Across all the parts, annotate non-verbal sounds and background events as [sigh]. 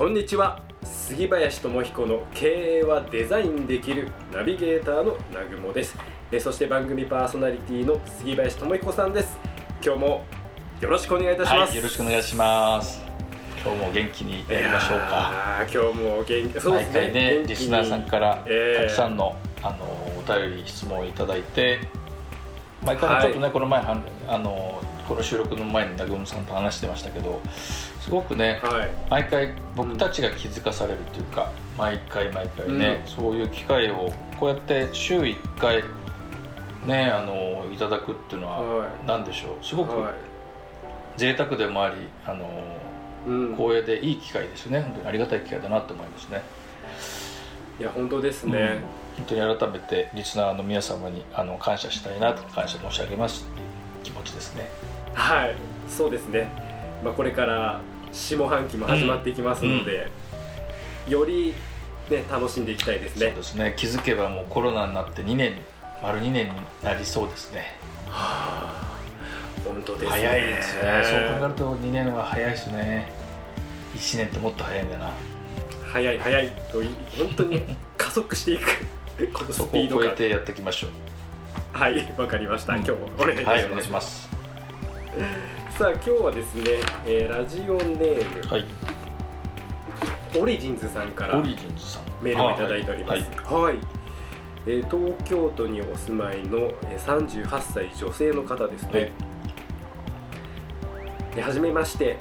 こんにちは。杉林智彦の経営はデザインできるナビゲーターのなぐもです。えそして番組パーソナリティの杉林智彦さんです。今日もよろしくお願いいたします、はい、よろしくお願いします。今日も元気にやりましょうか。今日も元気そうですね。毎回ねリスナーさんからたくさんの、あのお便り質問をいただいて毎回ちょっとね、はい、この前あのこの収録の前に南雲さんと話してましたけどすごくね、はい、毎回僕たちが気づかされるというか、うん、毎回毎回ね、うん、そういう機会をこうやって週1回ねあのいただくっていうのは何でしょう？すごく贅沢でもありあの、うん、光栄でいい機会ですね。本当にありがたい機会だなと思いますね。いや本当ですね、本当に改めてリスナーの皆様にあの感謝したいなと感謝申し上げます気持ちですねはいそうですね、まあ、これから下半期も始まっていきますので、うん、より、ね、楽しんでいきたいですね。そうですね。気づけばもうコロナになって2年丸2年になりそうですね。はあ本当ですね。早いですね。そう考えると2年は早いですね。1年ってもっと早いんだな。早い早いと本当に加速していくこのスピードを超えてやっていきましょう。はいわかりました、うん、今日もお願いします、はい、お願いします [laughs] さあ今日はですね、えー、ラジオネーム、はい、オリジンズさんからオリジンズさん。メールをいただいております、はい、はい、えー、東京都にお住まいの38歳女性の方ですね、はじめまして、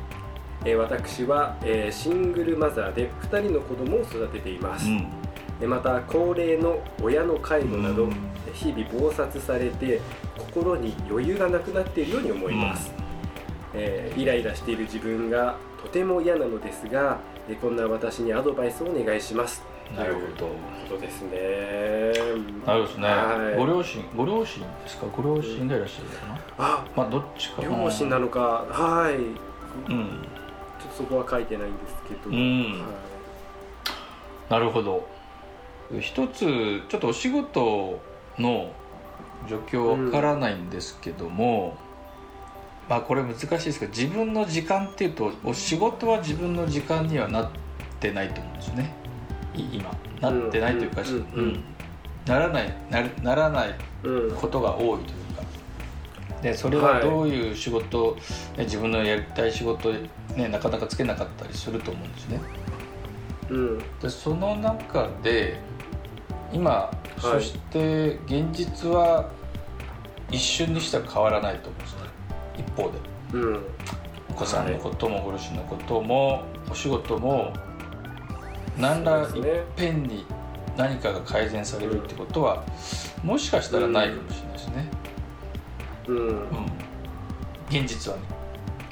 えー、私は、えー、シングルマザーで2人の子供を育てています、うん。また高齢の親の介護など日々忙殺されて心に余裕がなくなっているように思います、えー、イライラしている自分がとても嫌なのですがこんな私にアドバイスをお願いします。なるほど。ことですね。なるほどですね、はい、ご両親ご両親ですか？ご両親がいらっしゃるかな、あまあどっちか。両親なのか。はい、うん、ちょっとそこは書いてないんですけど、うん、はい、なるほど。一つちょっとお仕事の状況わからないんですけども、うん、まあこれ難しいですけど自分の時間っていうとお仕事は自分の時間にはなってないと思うんですよね。今なってないというか、うん、うん、ならないなならないことが多いというか。でそれはどういう仕事、はい、自分のやりたい仕事、ね、なかなかつけなかったりすると思うんですね。うん、でその中で今、はい、そして現実は一瞬にしては変わらないと思うんですね。一方で、うん、お子さんのこともご両親のこともお仕事も何らいっぺんに何かが改善されるってことは、もしかしたらないかもしれないですね、うん、うん、現実はね。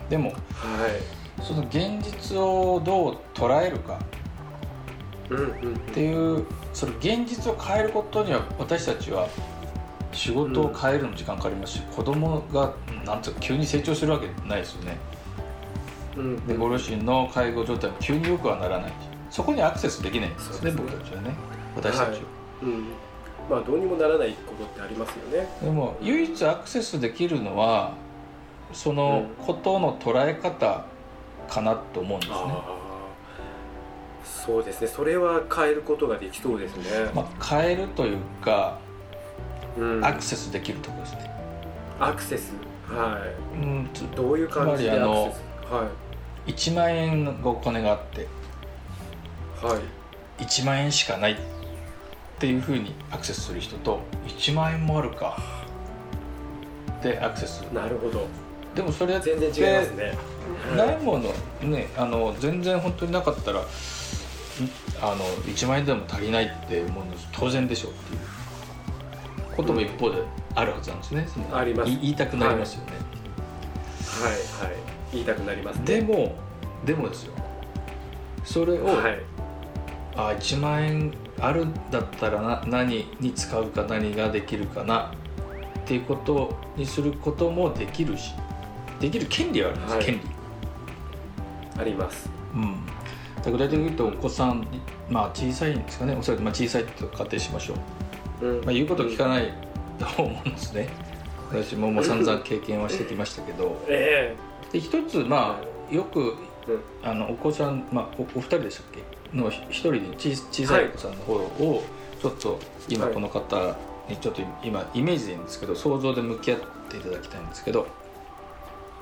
でも、はい、その現実をどう捉えるかっていうそれ現実を変えることには私たちは仕事を変えるの時間かかりますし、うん、子供がなんていうか急に成長するわけないですよね、うん、でご両親の介護状態も急によくはならない。そこにアクセスできないんですね、ね、僕たちはね。私たちは、はい、うん。まあどうにもならないことってありますよね。でも唯一アクセスできるのはそのことの捉え方かなと思うんですね、そうですね。それは変えることができそうですね、まあ、変えるというか、うん、アクセスできるところですね。アクセス。はい、うん、どういう感じでアクセス？はい。1万円のお金があってはい。1万円しかないっていうふうにアクセスする人と1万円もあるか。でアクセスなるほど。でもそれ全然違いますね。ないものねあの全然本当になかったらあの1万円でも足りないって思うの当然でしょうっていうことも一方であるはずなんですね、あります。言いたくなりますよね、はい、はい。はい言いたくなります、ね、でもでもですよ。それを、はい、あ1万円あるんだったらな何に使うか何ができるかなっていうことにすることもできるしできる権利はあるんです、はい、権利。あります。うん具体的に言うとお子さん、まあ、小さいんですかねおそらくまあ小さいと仮定しましょう、うん、まあ、言うこと聞かないと思うんですね。私ももう散々経験はしてきましたけど、[laughs] えー、で一つまあよく、あのお子さん、まあ、おお二人でしたっけ？の一人に小小さいお子さんの方をちょっと今この方にちょっと今イメージでいいんですけど想像で向き合っていただきたいんですけど、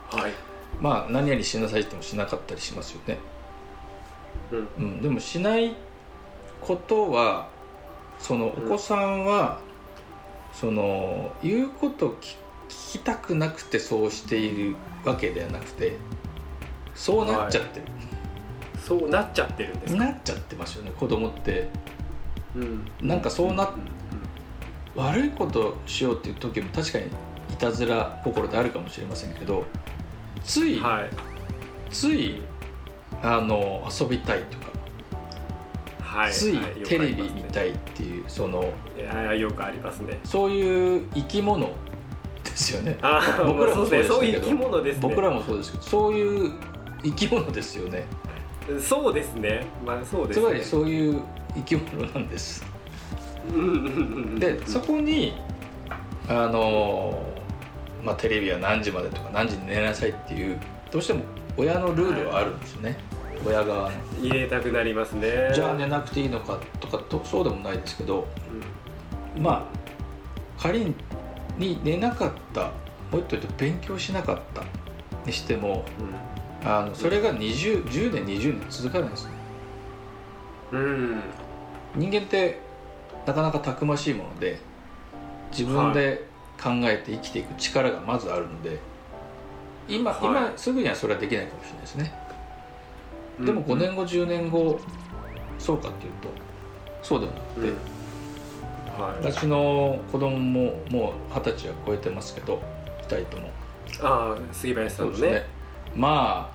はい、まあ何々しなさいってもしなかったりしますよね。うん、でもしないことはそのお子さんは、その言うこと聞きたくなくてそうしているわけではなくてそうなっちゃってる、はい、そうなっちゃってるんですなっちゃってますよね子供って、うん、なんかそうな、うん、悪いことしようっていう時も確かにいたずら心であるかもしれませんけどつい、はい、ついあの遊びたいとか、はい、ついテレビ見たいっていう、はい、そのいやよくありますね。そういう生き物ですよね。僕らもそうですそういう生き物です、ね、僕らもそうですけどそういう生き物ですよね。そうですね。まあそうです、ね、つまりそういう生き物なんです。でそこにあのまあテレビは何時までとか何時に寝なさいっていうどうしても親のルールはあるんですよね、親側入れたくなりますね。じゃあ寝なくていいのかとかとそうでもないですけど、うん、まあ仮に寝なかったもう一度言うと勉強しなかったにしても、うん、あのそれが20 10年20年続かないですね、うん、人間ってなかなかたくましいもので自分で考えて生きていく力がまずあるので、今、はい、今すぐにはそれはできないかもしれないですねでも5年後10年後そうかっていうとそうでもなくて、うん。はい、私の子供ももう二十歳は超えてますけど2人とも。ああ杉林さんのね。ね。ま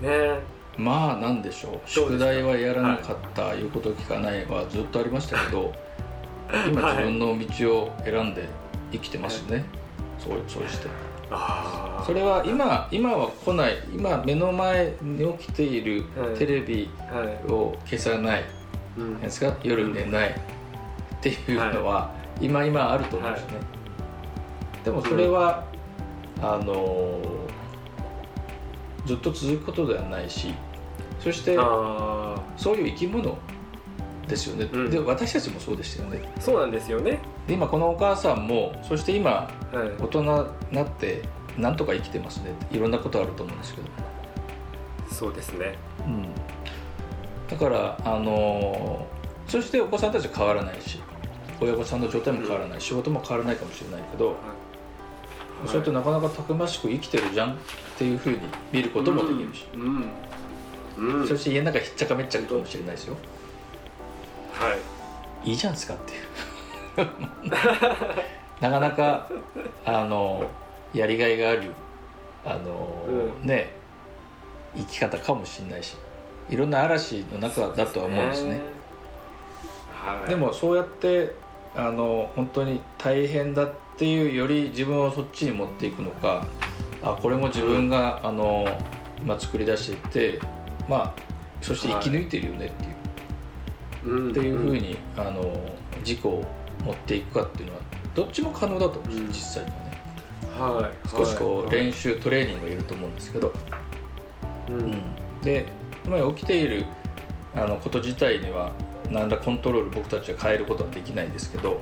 あね。まあなんでしょう。宿題はやらなかった、はい、言うこと聞かないはずっとありましたけど [laughs] 今自分の道を選んで生きてますね、はい、そうそうして。それは今今は来ない。今目の前に起きているテレビを消さない、ですか？夜寝ない。っていうのは、今今あると思うんですね、でもそれは、あのずっと続くことではないしそしてそういう生き物ですよね、うん、で私たちもそうでしたよね。そうなんですよね。で今このお母さんもそして今、大人になってなんとか生きてますね。いろんなことあると思うんですけど。そうですね、うん、だからあのー、そしてお子さんたちは変わらないし親御さんの状態も変わらない、うん、仕事も変わらないかもしれないけど、はい、そうやってなかなかたくましく生きてるじゃんっていうふうに見ることもできるし、うん。うん、そして家の中ひっちゃかめっちゃかかもしれないですよ。はい。いいじゃんすかっていう。[laughs] なかなかあのやりがいがあるあの、うん、ね生き方かもしれないしいろんな嵐の中だとは思うんですね。はい、でもそうやってあの本当に大変だっていうより自分をそっちに持っていくのかあこれも自分が、うん、あのまあ、作り出していってまあそして生き抜いてるよねっていう、はい、っていうふうにあの自己を持っていくかっていうのはどっちも可能だと思うんですよ、実際にはね。はい、少しこう練習、トレーニングがいると思うんですけど、うん、で今起きているあのこと自体には何らコントロール僕たちは変えることはできないですけど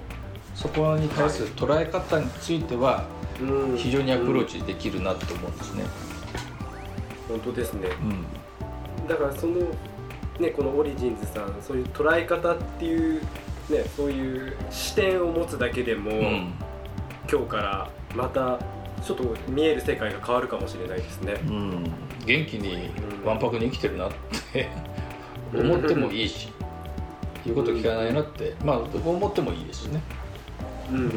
そこに対する捉え方については非常にアプローチできるなと思うんですね。本当ですね、うん、だからそのねこのオリジンズさんそういう捉え方っていうねそういう視点を持つだけでも、うん、今日からまたちょっと見える世界が変わるかもしれないですね、うん、元気にわんぱくに生きてるなって思ってもいいし、言うこと聞かないなって、まあ思ってもいいですね。うん、うん、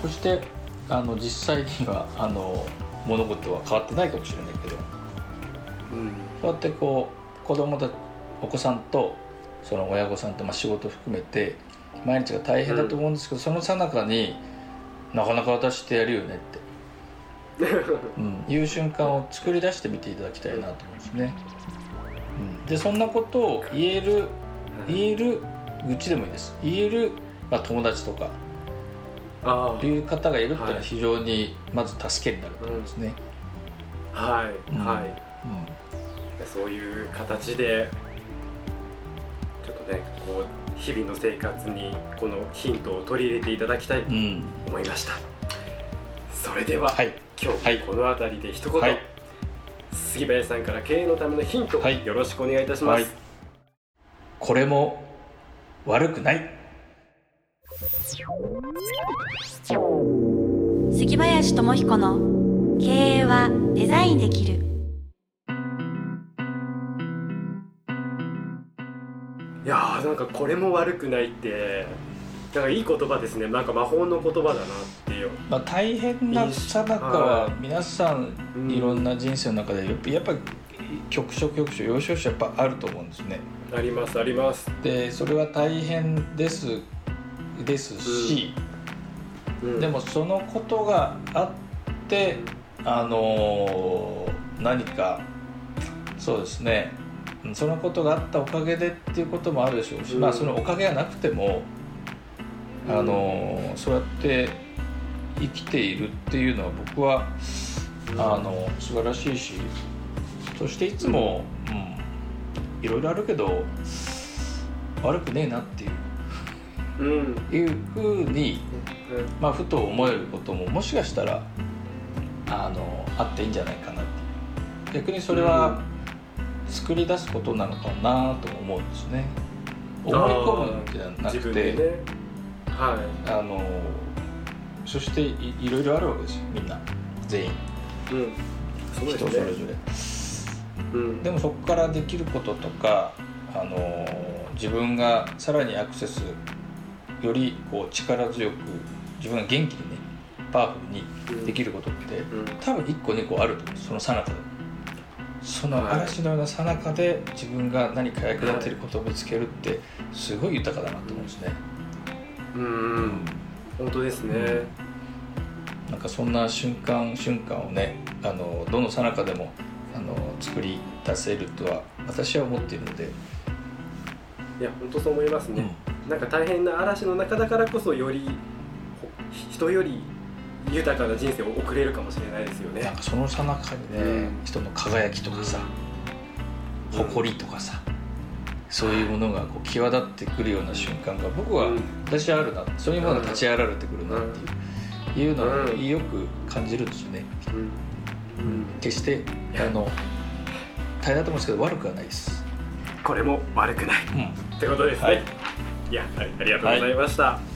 そしてあの実際にはあの物事は変わってないかもしれないけど、うん、そうやってこ子供とお子さんとその親御さんとまあ仕事含めて毎日が大変だと思うんですけど、うん、そのさなかになかなか私ってやるよねって、うん、いう瞬間を作り出してみていただきたいなと思うんですね。うん、でそんなことを言える言える愚痴でもいいです。言える、まあ、友達とかいう方がいるっていうのは非常にまず助けになると思うんですね。はい、はい、うん、そういう形でとねこう日々の生活にこのヒントを取り入れていただきたいと思いました、うん、それでは、はい、今日この辺りで一言、はい、杉林さんから経営のためのヒント、はい、よろしくお願いいたします、これも悪くない。杉林智彦の経営はデザインできるやーなんかこれも悪くないってなんかいい言葉ですね。なんか魔法の言葉だなっていう、まあ、大変なさなかは皆さんいろんな人生の中でやっぱり局所局所要所要所やっぱあると思うんですね。ありますあります。でそれは大変ですですし、うん。うん、でもそのことがあってあのー、何かそうですねそのことがあったおかげでっていうこともあるでしょうし、うん、まあそのおかげがなくてもあのそうやって生きているっていうのは僕はあの素晴らしいしそしていつも、うん、いろいろあるけど悪くねえなっていう、うん、いうふうに、まあ、ふと思えることももしかしたらあのあっていいんじゃないかなっていう。逆にそれは作り出すことなのかなと思うんですね。思い込むんじゃなくて、ね、はい、あのそしていいろいろあるわけですよ。みんな。全員、うん、そうですね、人それぞれ、うん、でもそこからできることとかあの自分がさらにアクセスよりこう力強く自分が元気にねパワフルにできることって、うん、多分1個2個あると思うそのさなかでその嵐のようなさなかで自分が何か役立っていることを見つけるってすごい豊かだなと思うんですね。うん、本当ですね。なんかそんな瞬間瞬間をねあのどのさなかでもあの作り出せるとは私は思っているのでいや本当そう思いますね、うん、なんか大変な嵐の中だからこそより人より豊かな人生を送れるかもしれないですよね。そのさなかにね、うん、人の輝きとかさ、うん、誇りとかさ、そういうものがこう際立ってくるような瞬間が僕は私はあるなそういうものが立ち上がられてくるなっていう,、いうのをよく感じるんですよね、うん。決してあの大変だと思うんですけど悪くはないです。これも悪くない、ってことですね、はい、いやありがとうございました、はい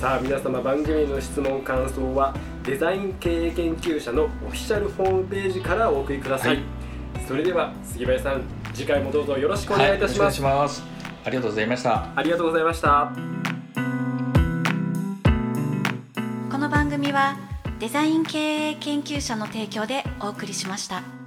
さあ皆様番組の質問感想はデザイン経営研究者のオフィシャルホームページからお送りください、はい、それでは杉林さん次回もどうぞよろしくお願いいたします、はい、ます。ありがとうございました。ありがとうございました。この番組はデザイン経営研究者の提供でお送りしました。